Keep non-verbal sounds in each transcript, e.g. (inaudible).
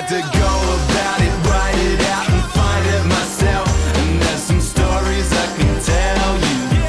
had to go about it, write it out, and find it myself. And there's some stories I can tell you.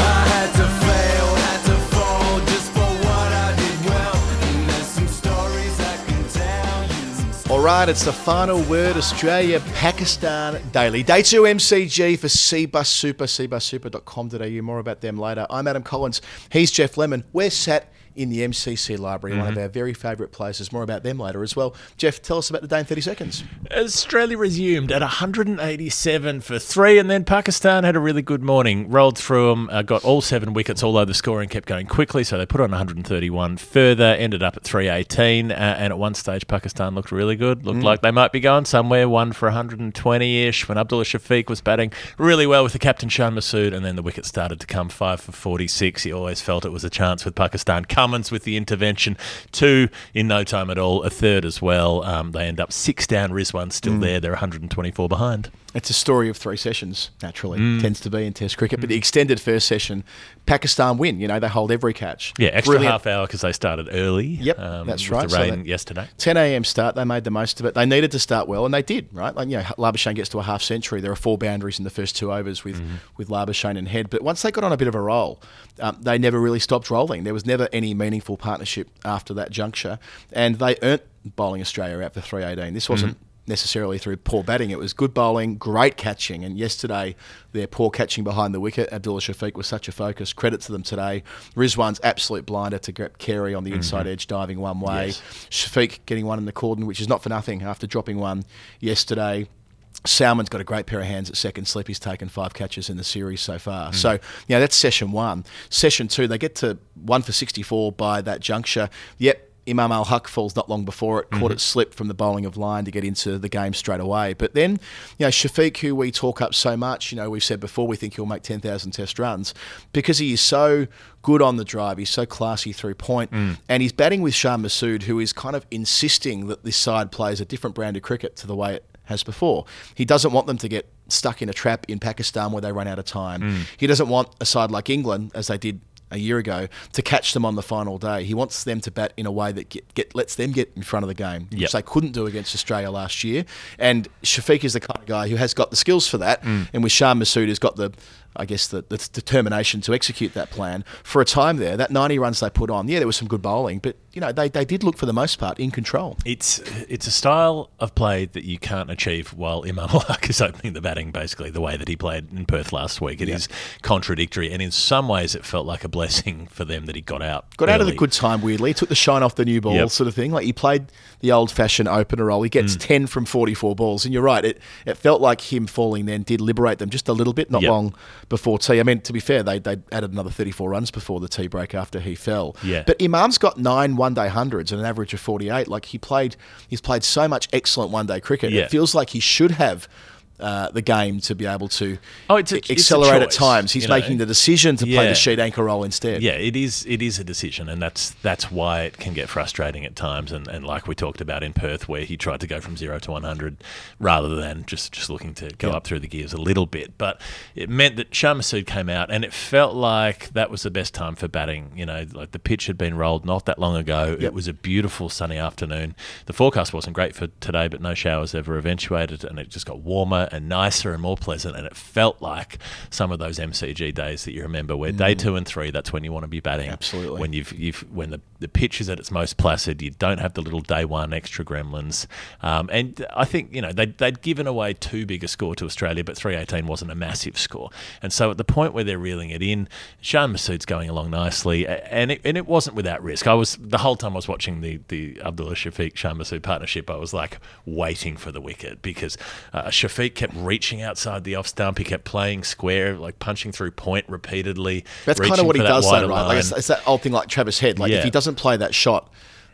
I had to fail, had to fall just for what I did well. And there's some stories I can tell you. All right, it's the final word Australia Pakistan Daily. Day 2 MCG for Cbus Super, cbussuper.com.au. More about them later. I'm Adam Collins. He's Geoff Lemon. We're sat in the MCC library, one of our very favourite places. More about them later as well. Geoff, tell us about the day in 30 seconds. Australia resumed at 187 for three, and then Pakistan had a really good morning. Rolled through them, uh, got all seven wickets, although the scoring kept going quickly, so they put on 131 further, ended up at 318, uh, and at one stage Pakistan looked really good. Looked like they might be going somewhere, one for 120-ish when Abdullah Shafiq was batting really well with the captain Shan Masood, and then the wicket started to come, five for 46. He always felt it was a chance with Pakistan. Cummins with the intervention, two in no time at all, a third as well. Um, they end up six down, Rizwan still there, they're 124 behind. It's a story of three sessions, naturally. Tends to be in Test cricket. But the extended first session, Pakistan win. You know, they hold every catch. Yeah, extra Brilliant. half hour because they started early. Yep, um, that's right. The So rain that- yesterday. 10 a.m. start. They made the most of it. They needed to start well, and they did. Right, like you know, Labuschagne gets to a half century. There are four boundaries in the first two overs with with Labuschagne and Head. But once they got on a bit of a roll, um, they never really stopped rolling. There was never any meaningful partnership after that juncture, and they earned bowling Australia out for 318. This wasn't. Necessarily through poor batting, it was good bowling, great catching, and yesterday their poor catching behind the wicket. Abdullah Shafiq was such a focus. Credit to them today. Rizwan's absolute blinder to get Carey on the inside mm-hmm. edge, diving one way. Yes. Shafiq getting one in the cordon, which is not for nothing after dropping one yesterday. Salman's got a great pair of hands at second slip. He's taken five catches in the series so far. Mm. So, you know, that's session one. Session two, they get to one for 64 by that juncture. Yep. Imam-ul-Haq falls not long before it, caught mm-hmm. it slip from the bowling of Lyon to get into the game straight away. But then, you know, Shafiq, who we talk up so much, you know, we've said before we think he'll make 10,000 test runs because he is so good on the drive, he's so classy through point, mm. and he's batting with Shan Masood, who is kind of insisting that this side plays a different brand of cricket to the way it has before. He doesn't want them to get stuck in a trap in Pakistan where they run out of time. Mm. He doesn't want a side like England, as they did a year ago, to catch them on the final day. He wants them to bat in a way that get, get lets them get in front of the game, Yep. which they couldn't do against Australia last year. And Shafiq is the kind of guy who has got the skills for that, mm. and with Shan Masood has got the I guess the, the determination to execute that plan for a time there. That 90 runs they put on, yeah, there was some good bowling, but you know they, they did look for the most part in control. It's it's a style of play that you can't achieve while Imam (laughs) Haq is opening the batting, basically the way that he played in Perth last week. It is contradictory, and in some ways, it felt like a blessing for them that he got out. Got out of the good time weirdly. Took the shine off the new ball, Yep. sort of thing. Like he played the old-fashioned opener role. He gets Mm. ten from forty-four balls, and you're right. It it felt like him falling then did liberate them just a little bit. Not Yep. long before tea. I mean, to be fair, they they added another thirty-four runs before the tea break after he fell. Yeah. But Imam's got nine one-day hundreds and an average of forty-eight. Like he played, he's played so much excellent one-day cricket. Yeah. It feels like he should have. Uh, the game to be able to Oh, it's a- accelerate at times. He's you know. making the decision to play the sheet anchor role instead. Yeah, it is. It is a decision, and that's that's why it can get frustrating at times. And, and like we talked about in Perth, where he tried to go from zero to one hundred rather than just just looking to go Yeah. up through the gears a little bit. But it meant that Shan came out, and it felt like that was the best time for batting. You know, like the pitch had been rolled not that long ago. Yep. It was a beautiful sunny afternoon. The forecast wasn't great for today, but no showers ever eventuated, and it just got warmer and nicer and more pleasant. And it felt like some of those MCG days that you remember, where day two and three, that's when you want to be batting. Mm. Absolutely. When you've you've when the the pitch is at its most placid, you don't have the little day one extra gremlins. Um, and I think you know they'd, they'd given away too big a score to Australia, but three eighteen wasn't a massive score. And so at the point where they're reeling it in, Shan Masood's going along nicely, and it, and it wasn't without risk. I was the whole time I was watching the the Abdullah Shafiq Shan Masood partnership. I was like waiting for the wicket because uh, Shafiq kept reaching outside the off stump. He kept playing square, like punching through point repeatedly. That's kind of what he does, though, right? Like it's, it's that old thing like Travis Head. Like if he doesn't play that shot,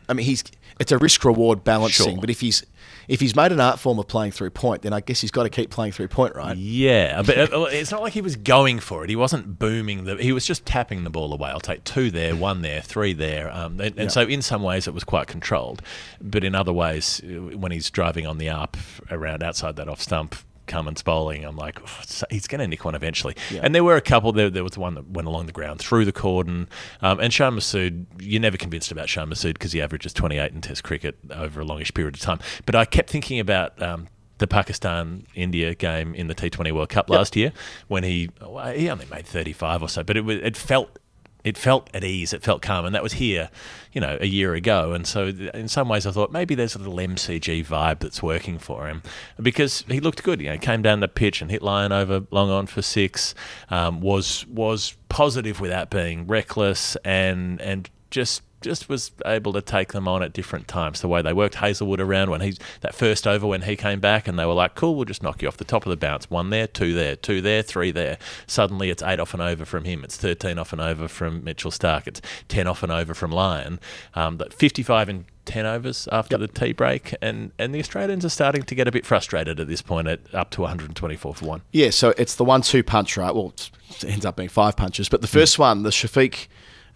I mean, he's it's a risk reward balancing. Sure. But if he's if he's made an art form of playing through point, then I guess he's got to keep playing through point, right? Yeah, but uh, it's not like he was going for it. He wasn't booming the. He was just tapping the ball away. I'll take two there, one there, three there, um, and, and Yeah. so in some ways it was quite controlled, but in other ways, uh, when he's driving on the up around outside that off stump. Cummins bowling, I'm like, "Oh, he's going to nick one eventually. And there were a couple. There, there was one that went along the ground through the cordon. Um, and Shan Masood, you're never convinced about Shan Masood because he averages 28 in Test cricket over a longish period of time. But I kept thinking about. Um, the Pakistan India game in the T20 World Cup last year, when he well, he only made 35 or so, but it was it felt it felt at ease, it felt calm, and that was here, you know, a year ago. And so, in some ways, I thought maybe there's a little MCG vibe that's working for him because he looked good. You know, came down the pitch and hit Lyon over long on for six. Um, was was positive without being reckless, and and just just was able to take them on at different times. The way they worked Hazlewood around when he's that first over when he came back, and they were like, "Cool, we'll just knock you off the top of the bounce. One there, two there, two there, three there." Suddenly, it's eight off and over from him. It's thirteen off and over from Mitchell Starc. It's ten off and over from Lyon. Um, but fifty-five and ten overs after the tea break, and and the Australians are starting to get a bit frustrated at this point at up to one hundred and twenty-four for one. Yeah, so it's the one-two punch, right? Well, it ends up being five punches, but the first one, the Shafiq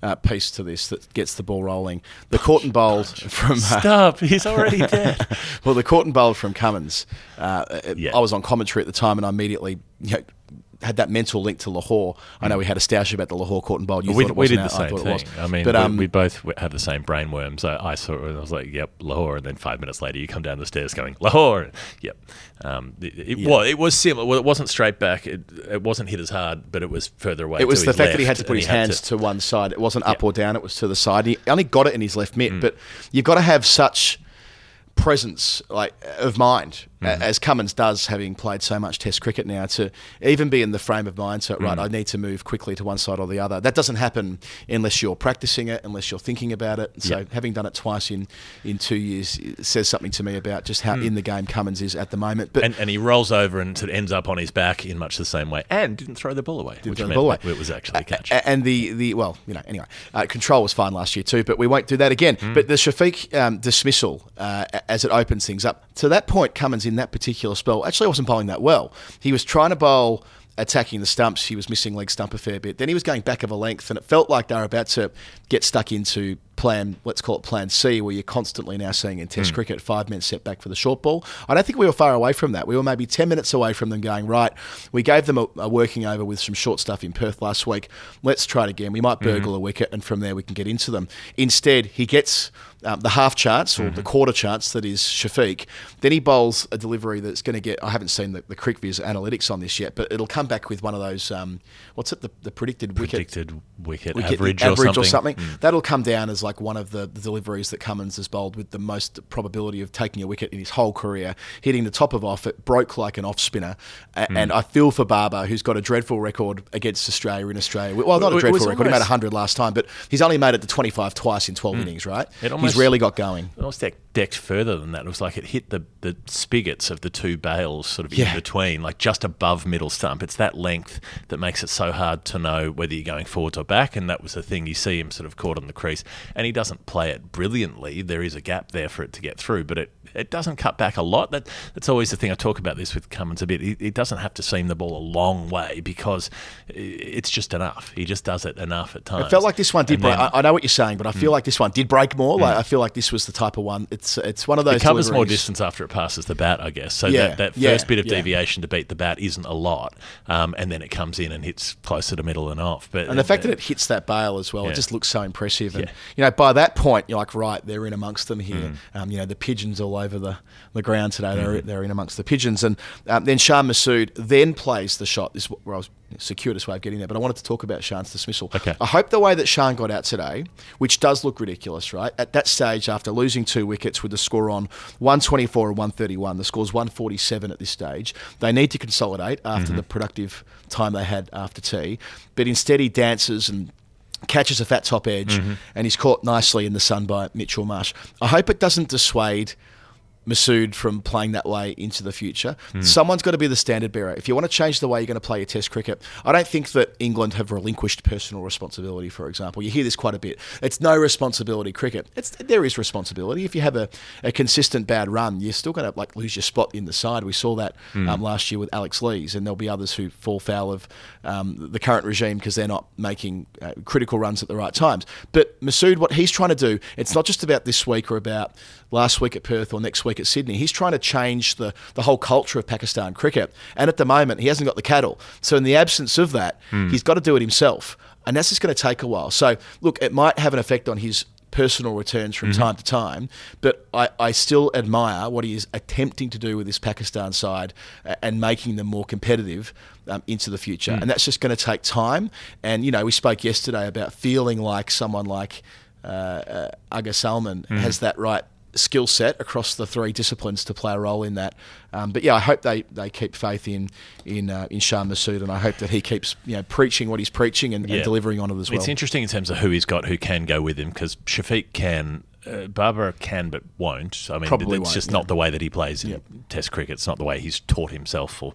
uh, piece to this that gets the ball rolling, the caught and bowled from. Uh, Stop! He's already (laughs) dead. well, the caught and bowled from Cummins. Uh, Yeah. I was on commentary at the time, and I immediately you know, had that mental link to Lahore. I know we had a stoush about the Lahore caught and bowled. You we, thought it we did the I same was. thing. I mean, but we, um, we both have the same brain worms. I, I saw it and I was like, "Yep, Lahore," and then five minutes later, you come down the stairs going Lahore. Yep. Um, it, it, well, it was similar. Well, it wasn't straight back. It, it wasn't hit as hard, but it was further away. It was the fact that he had to put his hands to, one side. It wasn't up Yeah. Mm. or down. It was to the side. He only got it in his left mitt. But you've got to have such presence like of mind Mm-hmm. as Cummins does, having played so much Test cricket now, to even be in the frame of mind. So right, Mm. I need to move quickly to one side or the other. That doesn't happen unless you're practicing it, unless you're thinking about it. So having done it twice in in two years says something to me about just how in the game Cummins is at the moment. But Mm. And, and he rolls over and sort of ends up on his back in much the same way, and didn't throw the ball away, which throw the ball away. it was actually a catch. And the, the well, you know, anyway, uh, control was fine last year too, but we won't do that again. Hmm. But the Shafiq um, dismissal uh, as it opens things up to that point, Cummins in that particular spell actually wasn't bowling that well. He was trying to bowl attacking the stumps. He was missing leg stump a fair bit. Then he was going back of a length, and it felt like they were about to get stuck into plan, let's call it plan C, where you're constantly now seeing in Hmm. Test cricket five minute setback for the short ball. I don't think we were far away from that. We were maybe 10 minutes away from them going, right, we gave them a, a working over with some short stuff in Perth last week. Let's try it again. We might burgle a wicket, and from there we can get into them. Instead, he gets um, the half chance or the quarter chance that is Shafiq. Then he bowls a delivery that's going to get. I haven't seen the, the CricViz analytics on this yet, but it'll come back with one of those. Um, what's it? The, the predicted wicket Predicted wicket, wicket, average, average or something. Mm. That'll come down as like one of the, the deliveries that Cummins has bowled with the most probability of taking a wicket in his whole career, hitting the top of off. It broke like an off spinner, A- Mm. and I feel for Babar, who's got a dreadful record against Australia in Australia. Well, not a dreadful record. He made almost- 100 last time, but he's only made it to 25 twice in 12 innings. Right? Mm. Almost- he's rarely got going. It almost decked further than that. It was like it hit the, the spigots of the two bales sort of Yeah. in between, like just above middle stump. It's that length that makes it so hard to know whether you're going forwards or back. And that was the thing. You see him sort of caught on the crease. And he doesn't play it brilliantly. There is a gap there for it to get through, but it, it doesn't cut back a lot. That That's always the thing. I talk about this with Cummins a bit. He, he doesn't have to seam the ball a long way because it's just enough. He just does it enough at times. It felt like this one did And break. then- I, I know what you're saying, but I feel like this one did break more. Like I feel like this was the type of one. It's it's one of those. It covers more distance after it passes the bat, I guess. So Yeah, that, that yeah, first bit of yeah. deviation to beat the bat isn't a lot, um, and then it comes in and hits closer to middle and off. But And the fact that it hits that bail as well, it just looks so impressive. And Yeah. you know, by that point, you're like, right, they're in amongst them here. Mm. Um, you know, the pigeons all over the, the ground today. They're Mm-hmm. they're in amongst the pigeons. And um, then Shan Masood then plays the shot. This is where I was circuitous way of getting there, but I wanted to talk about Shan's dismissal. Okay. I hope the way that Shan got out today, which does look ridiculous, right? At that stage, after losing two wickets with the score on 124 and 131, the score's 147 at this stage. They need to consolidate after the productive time they had after tea, but instead he dances and catches a fat top edge mm-hmm. and he's caught nicely in the sun by Mitchell Marsh. I hope it doesn't dissuade Masood from playing that way into the future. Someone's got to be the standard bearer. If you want to change the way you're going to play your Test cricket, I don't think that England have relinquished personal responsibility. For example, you hear this quite a bit. It's no responsibility cricket. It's there is responsibility. If you have a, a consistent bad run, you're still going to like lose your spot in the side. We saw that um, last year with Alex Lees, and there'll be others who fall foul of um, the current regime because they're not making uh, critical runs at the right times. But Masood, what he's trying to do, it's not just about this week or about last week at Perth or next week Cricket Sydney. He's trying to change the, the whole culture of Pakistan cricket. And at the moment, he hasn't got the cattle. So, in the absence of that, he's got to do it himself. And that's just going to take a while. So, look, it might have an effect on his personal returns from time to time, but I, I still admire what he is attempting to do with this Pakistan side and making them more competitive um, into the future. And that's just going to take time. And, you know, we spoke yesterday about feeling like someone like uh, uh, Aga Salman has that right skill set across the three disciplines to play a role in that. Um, but yeah, I hope they, they keep faith in in uh, in Shan Masood, and I hope that he keeps you know preaching what he's preaching and, Yeah. and delivering on it as well. It's interesting in terms of who he's got who can go with him because Shafiq can. Uh, Babar can but won't. I mean, Probably it's just yeah. not the way that he plays in Yep. Test cricket. It's not the way he's taught himself or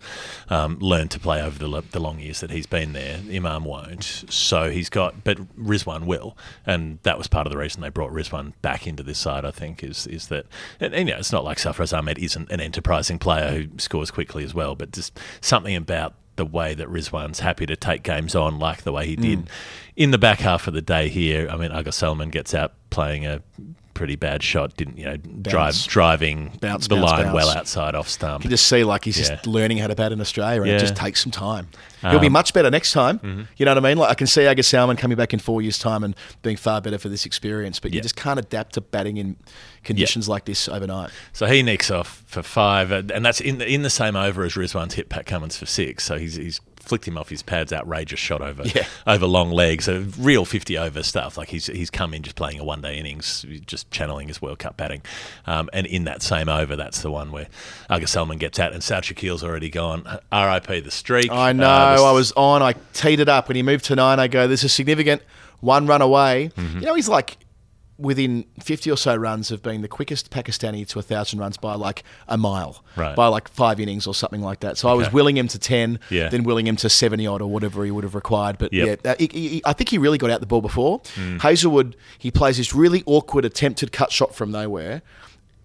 um, learned to play over the, the long years that he's been there. Imam won't. So he's got, but Rizwan will, and that was part of the reason they brought Rizwan back into this side. I think is is that, and, and, you know, it's not like Sarfaraz Ahmed isn't an enterprising player who scores quickly as well, but just something about the way that Rizwan's happy to take games on, like the way he Mm. did in the back half of the day here. I mean, Aga Salman gets out playing a pretty bad shot, didn't you know, drive driving Bounce, the bounce, line bounce. well outside off stump. you just see like he's Yeah. just learning how to bat in Australia, and Yeah. it just takes some time. He'll be Um, much better next time. mm-hmm. You know what I mean? Like I can see Aga Salman coming back in four years' time and being far better for this experience, but Yeah. you just can't adapt to batting in conditions like this overnight. So he nicks off for five, and that's in the, in the same over as Rizwan's hit Pat Cummins for six. So he's he's flicked him off his pads, outrageous shot over Yeah. over long legs, so real fifty over stuff. Like he's he's come in just playing a one day innings, just channeling his World Cup batting, um, and in that same over, that's the one where Aga Salman gets out, and Saud Shakeel's already gone. R.I.P. the streak. I know. Uh, I was on. I teed it up when he moved to nine. I go, "There's a significant one run away." Mm-hmm. You know, he's like within 50 or so runs of being the quickest Pakistani to a thousand runs by like a mile, Right. by like five innings or something like that. So I was willing him to 10, Yeah. then willing him to 70 odd or whatever he would have required. But Yep. yeah, he, he- I think he really got out the ball before. Hmm. Hazlewood, he plays this really awkward attempted cut shot from nowhere,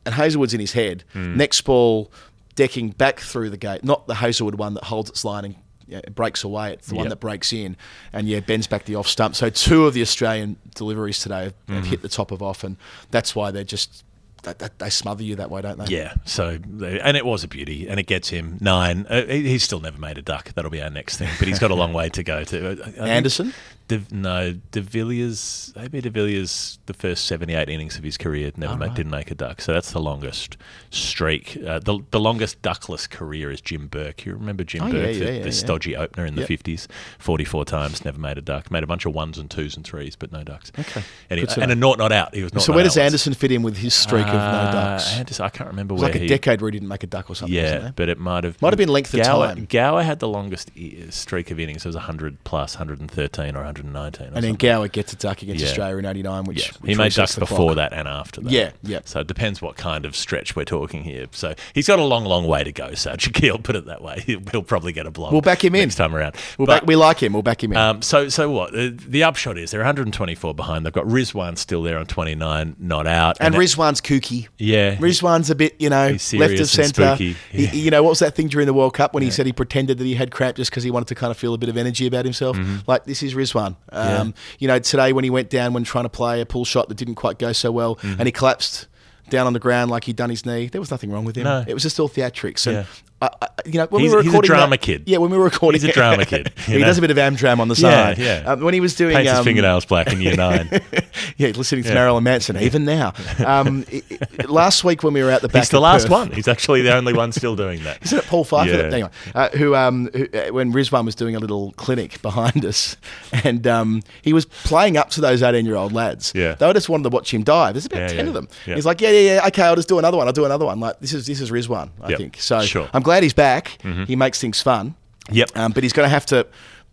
and Hazlewood's in his head. Hmm. Next ball, decking back through the gate, not the Hazelwood one that holds its line and yeah, it breaks away. It's the one that breaks in, and yeah, bends back the off stump. So two of the Australian deliveries today have, have Mm-hmm. hit the top of off, and that's why they're just they, they, they smother you that way, don't they? Yeah, so and it was a beauty, and it gets him nine. Uh, he's still never made a duck. That'll be our next thing, but he's got a long (laughs) way to go. To think Anderson? De, no, De Villiers. Maybe De Villiers, the first seventy-eight innings of his career, never ma- didn't make a duck. So that's the longest streak. Uh, the the longest duckless career is Jim Burke. You remember Jim Oh, Burke, yeah, the, yeah, the yeah. stodgy opener in the Yep. fifties, forty-four times, never made a duck. Made a bunch of ones and twos and threes, but no ducks. Okay. Anyway, Good and a naught not out. He was not. So not where does once. Anderson fit in with his streak of no Uh, ducks? Anderson, I can't remember where like a he, decade where he didn't make a duck or something. Yeah, but it might have Might have been length of Gower, time. Gower had the longest streak of innings. It was 100 plus, 113 or 119. And then. Gower gets a duck against Yeah. Australia in '89, which, Yeah, which he made resets ducks the before clock. that and after that. Yeah, yeah. So it depends what kind of stretch we're talking here. So he's got a long, long way to go. So Shakeel, put it that way. (laughs) He'll, probably get a block. We'll back him in. next time around. We'll But- back, we like him. We'll back him in. um, so, so what? The, the upshot is they're 124 behind. They've got Rizwan still there on 29, not out. and that- Rizwan's kooky. yeah, Rizwan's a bit, you know, He's left of and centre. spooky. He- Yeah. You know, what was that thing during the World Cup when he said he pretended that he had cramp just because he wanted to kind of feel a bit of energy about himself? Like, this is Rizwan. Um, You know, today when he went down when trying to play a pull shot that didn't quite go so well and he collapsed down on the ground like he'd done his knee, there was nothing wrong with him. No. It was just all theatrics. And, Yeah. I, I, you know, when He's- we were recording, he's a drama that- kid. Yeah, when we were recording He's a drama (laughs) kid, he know? does a bit of Amdram on the side. yeah. Um, when he was doing... paints his um, fingernails black in year nine. (laughs) yeah, listening to Marilyn Manson, even now. Um, i- i- last week when we were out the back He's the last Perth- one. He's actually the only one still doing that. (laughs) Isn't it Paul Pfeiffer? Yeah. Anyway, uh, who, um, who uh, when Rizwan was doing a little clinic behind us, and um, he was playing up to those eighteen-year-old lads. Yeah. they just wanted to watch him dive. There's about Yeah, ten yeah, of them. yeah. He's like, yeah, yeah, yeah, okay, I'll just do another one. I'll do another one. Like this is this is Rizwan, I Yep. think. So Sure. I'm glad he's back. He makes things fun. Yep. Um, but he's going to have to.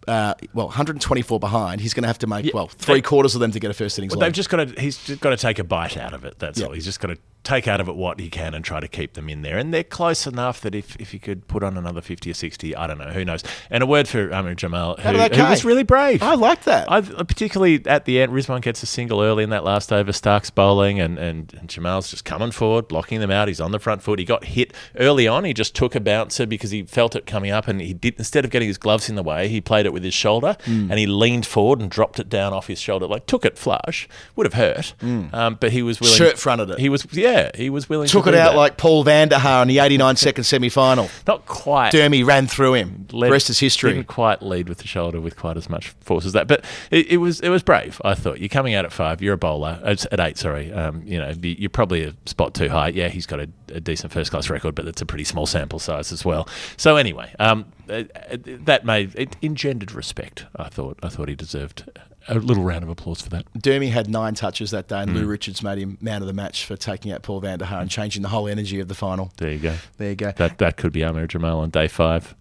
Uh, well, 124 behind. He's going to have to make Yeah. well three They- quarters of them to get a first innings. Well, they've just got to. He's just got to take a bite out of it. That's Yeah. all. He's just got to take out of it what he can and try to keep them in there. And they're close enough that if, if he could put on another fifty or sixty, I don't know, who knows. And a word for Amir Jamal, who, How did that who was really brave. I like that. I particularly at the end, Rizwan gets a single early in that last over. Starc's bowling, and, and, and Jamal's just coming forward, blocking them out. He's on the front foot. He got hit early on. He just took a bouncer because he felt it coming up, and he did instead of getting his gloves in the way, he played it with his shoulder, Hmm. and he leaned forward and dropped it down off his shoulder, like took it flush, would have hurt, um, but he was willing. Shirt fronted it. He was yeah, Yeah, he was willing. Took to it out that. like Paul Vanderhaar in the 89 second semi final. not quite. Dermy ran through him. led- rest is history. Didn't quite lead with the shoulder with quite as much force as that, but it, it was it was brave. I thought you're coming out at five. You're a bowler uh, at eight. Sorry, um, you know you- you're probably a spot too high. Yeah, he's got a, a decent first class record, but it's a pretty small sample size as well. So anyway, um, uh, uh, that made it engendered respect. I thought I thought he deserved a little round of applause for that. Dermy had nine touches that day, and Mm. Lou Richards made him man of the match for taking out Paul van der Vanderhaar and changing the whole energy of the final. There you go. There you go. That that could be Amir Jamal on day five.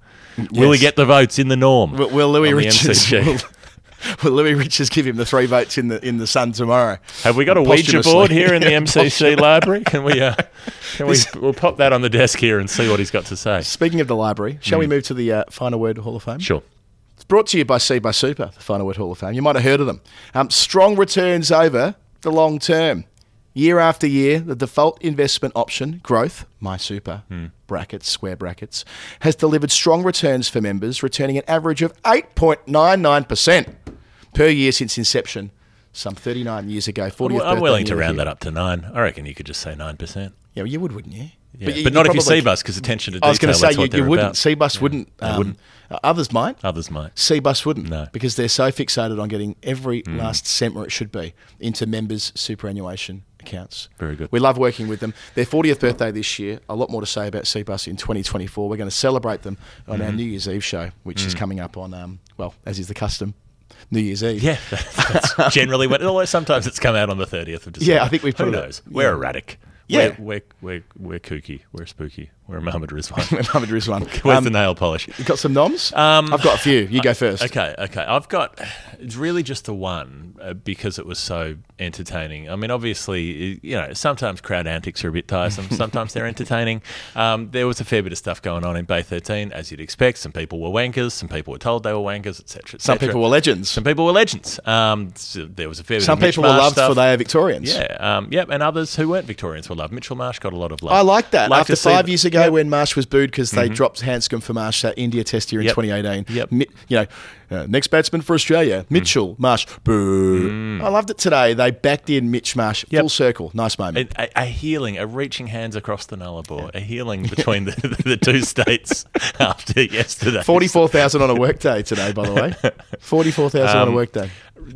Will he get the votes in the norm? Will, will Louis Richards? (laughs) Will, will Louis Richards give him the three votes in the in the Sun tomorrow? Have we got a Ouija board here in the (laughs) MCC library? Can we? Uh, (laughs) can we? We'll pop that on the desk here and see what he's got to say. Speaking of the library, shall we move to the uh, Final Word Hall of Fame? Mm. Sure. Brought to you by Cbus Super, the Final Word Hall of Fame. You might have heard of them. Um, strong returns over the long term. Year after year, the default investment option, growth, my super, Hmm. brackets, square brackets, has delivered strong returns for members, returning an average of 8.99% per year since inception, some 39 years ago. 40th Well, I'm willing to round here. that up to nine. I reckon you could just say nine percent. Yeah, well, you would, wouldn't you? Yeah. But, you- not you if you see bus, because attention to detail. I was going to say you, you wouldn't. about. C-Bus wouldn't. Um, wouldn't. Others might. Others might. C-Bus wouldn't. No. Because they're so fixated on getting every Mm. last cent where it should be into members' superannuation accounts. Very good. We love working with them. Their 40th birthday this year. A lot more to say about C-Bus in 2024. We're going to celebrate them on Mm-hmm. our New Year's Eve show, which is coming up on, um, well, as is the custom, New Year's Eve. Yeah, (laughs) that's generally when. Although sometimes it's come out on the thirtieth of December. Yeah, I think we've Who put it- knows? We're erratic. Yeah. we're, we're, we're, we're kooky. We're spooky. We're Muhammad Rizwan. (laughs) Mohammed Rizwan. (laughs) Where's Um, the nail polish? You got some noms? Um, I've got a few. You go first. Okay, okay. I've got. It's really just the one uh, because it was so entertaining. I mean, obviously, you know, sometimes crowd antics are a bit tiresome. (laughs) Sometimes they're entertaining. Um, there was a fair bit of stuff going on in Bay 13, as you'd expect. Some people were wankers. Some people were told they were wankers, etc. Some people were legends. Some people were legends. Um, so there was a fair bit. Some people were loved stuff. for they are Victorians. Yeah, um, yep, and others who weren't Victorians were loved. Mitchell Marsh got a lot of love. I like that. Like After five years ago, Yep. Mm-hmm. when Marsh was booed because they dropped Handscomb for Marsh that India Test year in Yep. 2018. Yep. Mi- you know, uh, next batsman for Australia, Mm. Mitchell Marsh. Boo. I loved it today. They backed in Mitch Marsh. Yep. Full circle. Nice moment. a, a, healing, a reaching hands across the Nullarbor, a healing (laughs) between the, the two states (laughs) after yesterday. Forty-four thousand on a workday today, by the way. (laughs) Forty-four thousand on a Um, workday.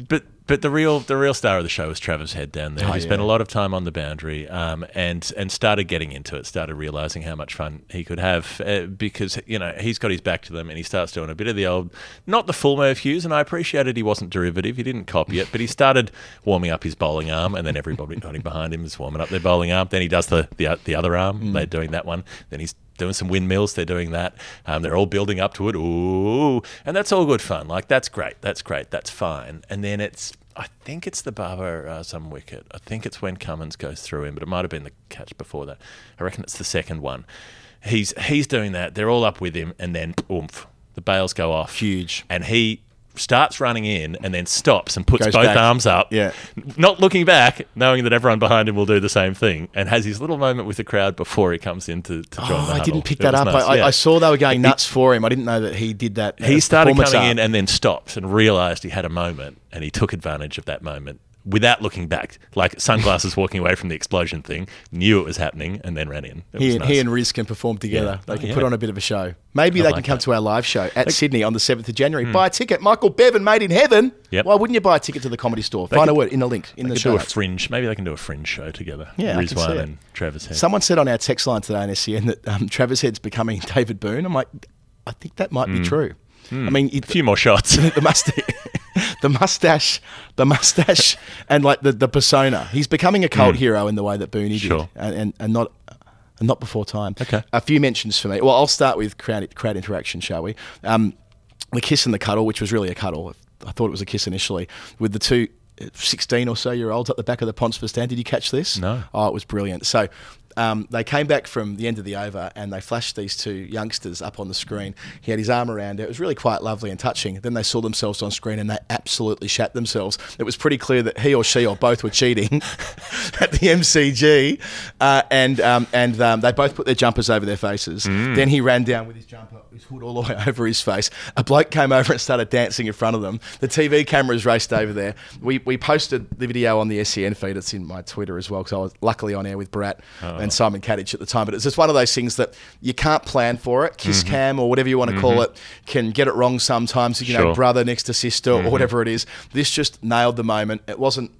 but but the real the real star of the show was Travis Head down there. Oh, he spent a lot of time on the boundary um, and and started getting into it. Started realizing how much fun he could have uh, because you know he's got his back to them and he starts doing a bit of the old, not the full Merv Hughes. And I appreciated he wasn't derivative. He didn't copy it, but he started warming up his bowling arm, and then everybody riding behind him is warming up their bowling arm. Then he does the the, the other arm. Mm. They're doing that one. Then he's doing some windmills. They're doing that. Um, they're all building up to it. Ooh, and that's all good fun. Like that's great. That's great. That's fine. And then it's. I think it's the Babar uh, some wicket. I think it's when Cummins goes through him, but it might have been the catch before that. I reckon it's the second one. He's he's doing that. They're all up with him, and then oomph, the bails go off. Huge. And he starts running in and then stops and puts Goes both back. arms up. Yeah. Not looking back, knowing that everyone behind him will do the same thing, and has his little moment with the crowd before he comes in to, to join oh, the Oh, I huddle. didn't pick It that was up. I, I- yeah. I saw they were going nuts for him. I didn't know that he did that. he started performance coming art. in and then stopped and realized he had a moment and he took advantage of that moment without looking back like sunglasses walking away from the explosion thing knew it was happening and then ran in it He and, nice. he and Riz can perform together. Yeah. They Oh, can yeah. put on a bit of a show. Maybe they like can come that. to our live show at Sydney on the 7th of January. Buy a ticket. Michael Bevan, made in heaven. Hmm. Yep. Why wouldn't you buy a ticket to the comedy store? Find could- a word in the link in they the show. do a fringe maybe they can do a fringe show together Yeah, I Rizwan and Travis Head Someone said on our text line today in SEN that um, Travis Head's becoming (laughs) David Boon. I'm like, I think that might be true. I mean, Hmm. a few more shots (laughs) the mustache, (laughs) the mustache, the mustache, and like the, the persona. He's becoming a cult hero in the way that Booney Hmm. Sure. did, and, and and not and not before time. Okay. A few mentions for me. Well, I'll start with crowd crowd interaction, shall we? Um, the kiss and the cuddle, which was really a cuddle. I thought it was a kiss initially with the two. uh, 16 or so year olds at the back of the Ponsford stand. Did you catch this? No. Oh, it was brilliant. So um, they came back from the end of the over and they flashed these two youngsters up on the screen. He had his arm around her. It was really quite lovely and touching. Then they saw themselves on screen and they absolutely shat themselves. It was pretty clear that he or she or both were cheating (laughs) at the MCG, uh, and um, and um, they both put their jumpers over their faces. Then he ran down with his jumper, his hood all the way (laughs) over his face. A bloke came over and started dancing in front of them. The TV cameras raced over there. We, we posted the video on the SEN feed. It's in my Twitter as well because I was luckily on air with Brat oh. and Simon Katich at the time. But it's just one of those things that you can't plan for it. Kiss mm-hmm. cam or whatever you want to call mm-hmm. it can get it wrong sometimes. You know, brother next to sister or mm-hmm. whatever it is. This just nailed the moment. It wasn't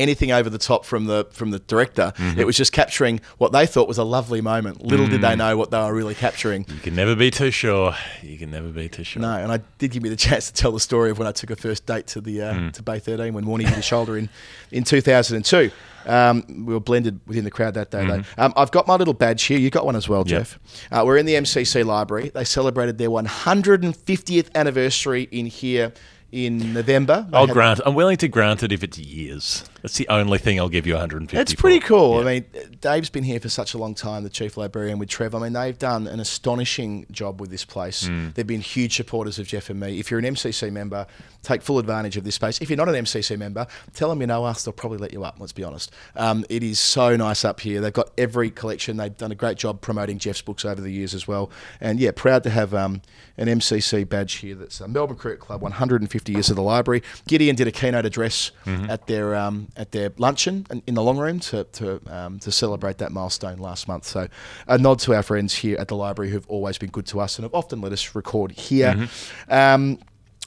anything over the top from the from the director. It was just capturing what they thought was a lovely moment. Little did they know what they were really capturing. You can never be too sure. You can never be too sure. No, and I did give me the chance to tell the story of when I took a first date to the uh, to Bay 13 when Warnie hit his shoulder in in 2002. Um, we were blended within the crowd that day, though. Um, I've got my little badge here. You got one as well, Geoff. Uh, we're in the MCC library. They celebrated their 150th anniversary in here in November. I'll grant. I'm willing to grant it if it's years. That's the only thing I'll give you 150. It's for. pretty cool. Yeah. I mean, Dave's been here for such a long time, the chief librarian with Trev. I mean, they've done an astonishing job with this place. Mm. They've been huge supporters of Geoff and me. If you're an MCC member, take full advantage of this space. If you're not an MCC member, tell them you know us. They'll probably let you up, let's be honest. Um, it is so nice up here. They've got every collection. They've done a great job promoting Geoff's books over the years as well. And yeah, proud to have um, an MCC badge here that's uh, Melbourne Cricket Club, 150 years of the library. Gideon did a keynote address Mm-hmm. at their um, at their luncheon in- the long room to to, um, to celebrate that milestone last month. So a nod to our friends here at the library who've always been good to us and have often let us record here. Mm-hmm.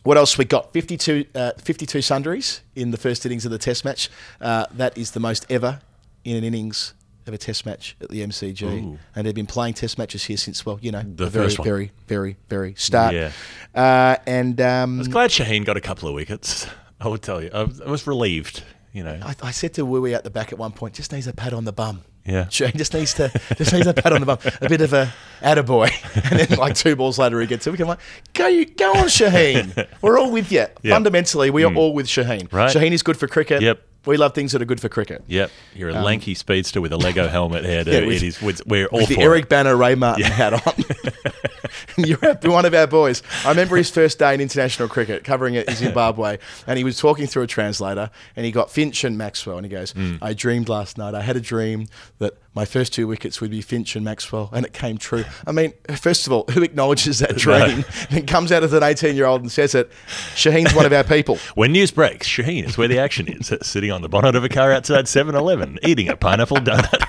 What else we got? 52, uh, 52 sundries in the first innings of the Test match. Uh, that is the most ever in an innings of a Test match at the MCG. Ooh. And they've been playing Test matches here since well, you know, The very, first one. very, very, very start. Yeah. Uh, and um, I was glad Shaheen got a couple of wickets. (laughs) I would tell you. I was, I was relieved. You know. I, I said to Wooey at the back at one point, just needs a pat on the bum. Yeah. He just needs to just needs a pat on the bum, a bit of a attaboy. (laughs) And then like two balls later he gets it. We can like, go you go on, Shaheen. (laughs) We're all with you. Yeah. Fundamentally, we are all with Shaheen. Right. Shaheen is good for cricket. Yep. We love things that are good for cricket. Yep. You're a lanky speedster with a Lego helmet head. Um, (laughs) Yeah, with- it is. With, we're all With the Eric it. Banner Ray Martin hat on. You're one of our boys. I remember his first day in international cricket, covering it in Zimbabwe, and he was talking through a translator, and he got Finch and Maxwell, and he goes, Hmm. "I dreamed last night. I had a dream that my first two wickets would be Finch and Maxwell, and it came true." I mean, first of all, who acknowledges that (laughs) dream and comes out as an 18-year-old and says it? Shaheen's one of our people. (laughs) When news breaks, Shaheen is where the action is, (laughs) sitting on the bonnet of a car outside 7-Eleven, eating a pineapple donut.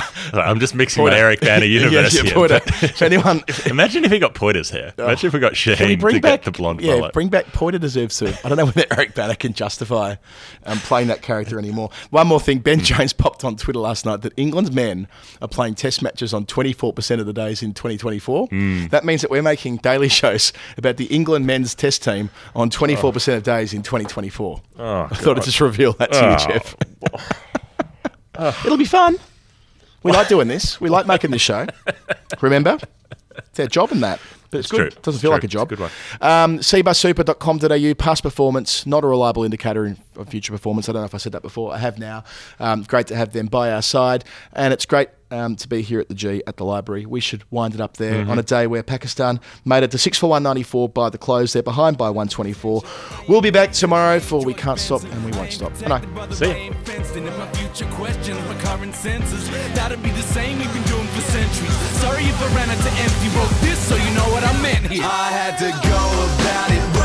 (laughs) I'm just mixing with Eric Bana universe (laughs) yeah, yeah, here. If anyone, if, (laughs) Imagine if he got Poida's hair. Imagine if we got we bring to back get the blonde Yeah, mullet. bring back Poiter deserves to. I don't know whether Eric Bana can justify um, playing that character anymore. One more thing: Ben Jones popped on Twitter last night that England's men are playing Test matches on 24% of the days in 2024. Hmm. That means that we're making daily shows about the England men's Test team on 24% of days in 2024. Oh, I thought I'd just reveal that to Oh. you, Geoff. It'll be fun. We like doing this. We like making this show. Remember? It's our job in that. But it's, good. true. Doesn't It's feel true. like a job. It's a good Um, cbussuper.com.au, past performance, not a reliable indicator of future performance. I don't know if I said that before. I have now. Um, great to have them by our side. And it's great um, to be here at the G at the library. We should wind it up there Mm-hmm. on a day where Pakistan made it to 6 for 194 by the close. They're behind by 124. We'll be back tomorrow for We Can't Stop and We Won't Stop. I know. See ya. Centuries. Sorry if I ran into empty. Wrote this so you know what I meant here. I had to go about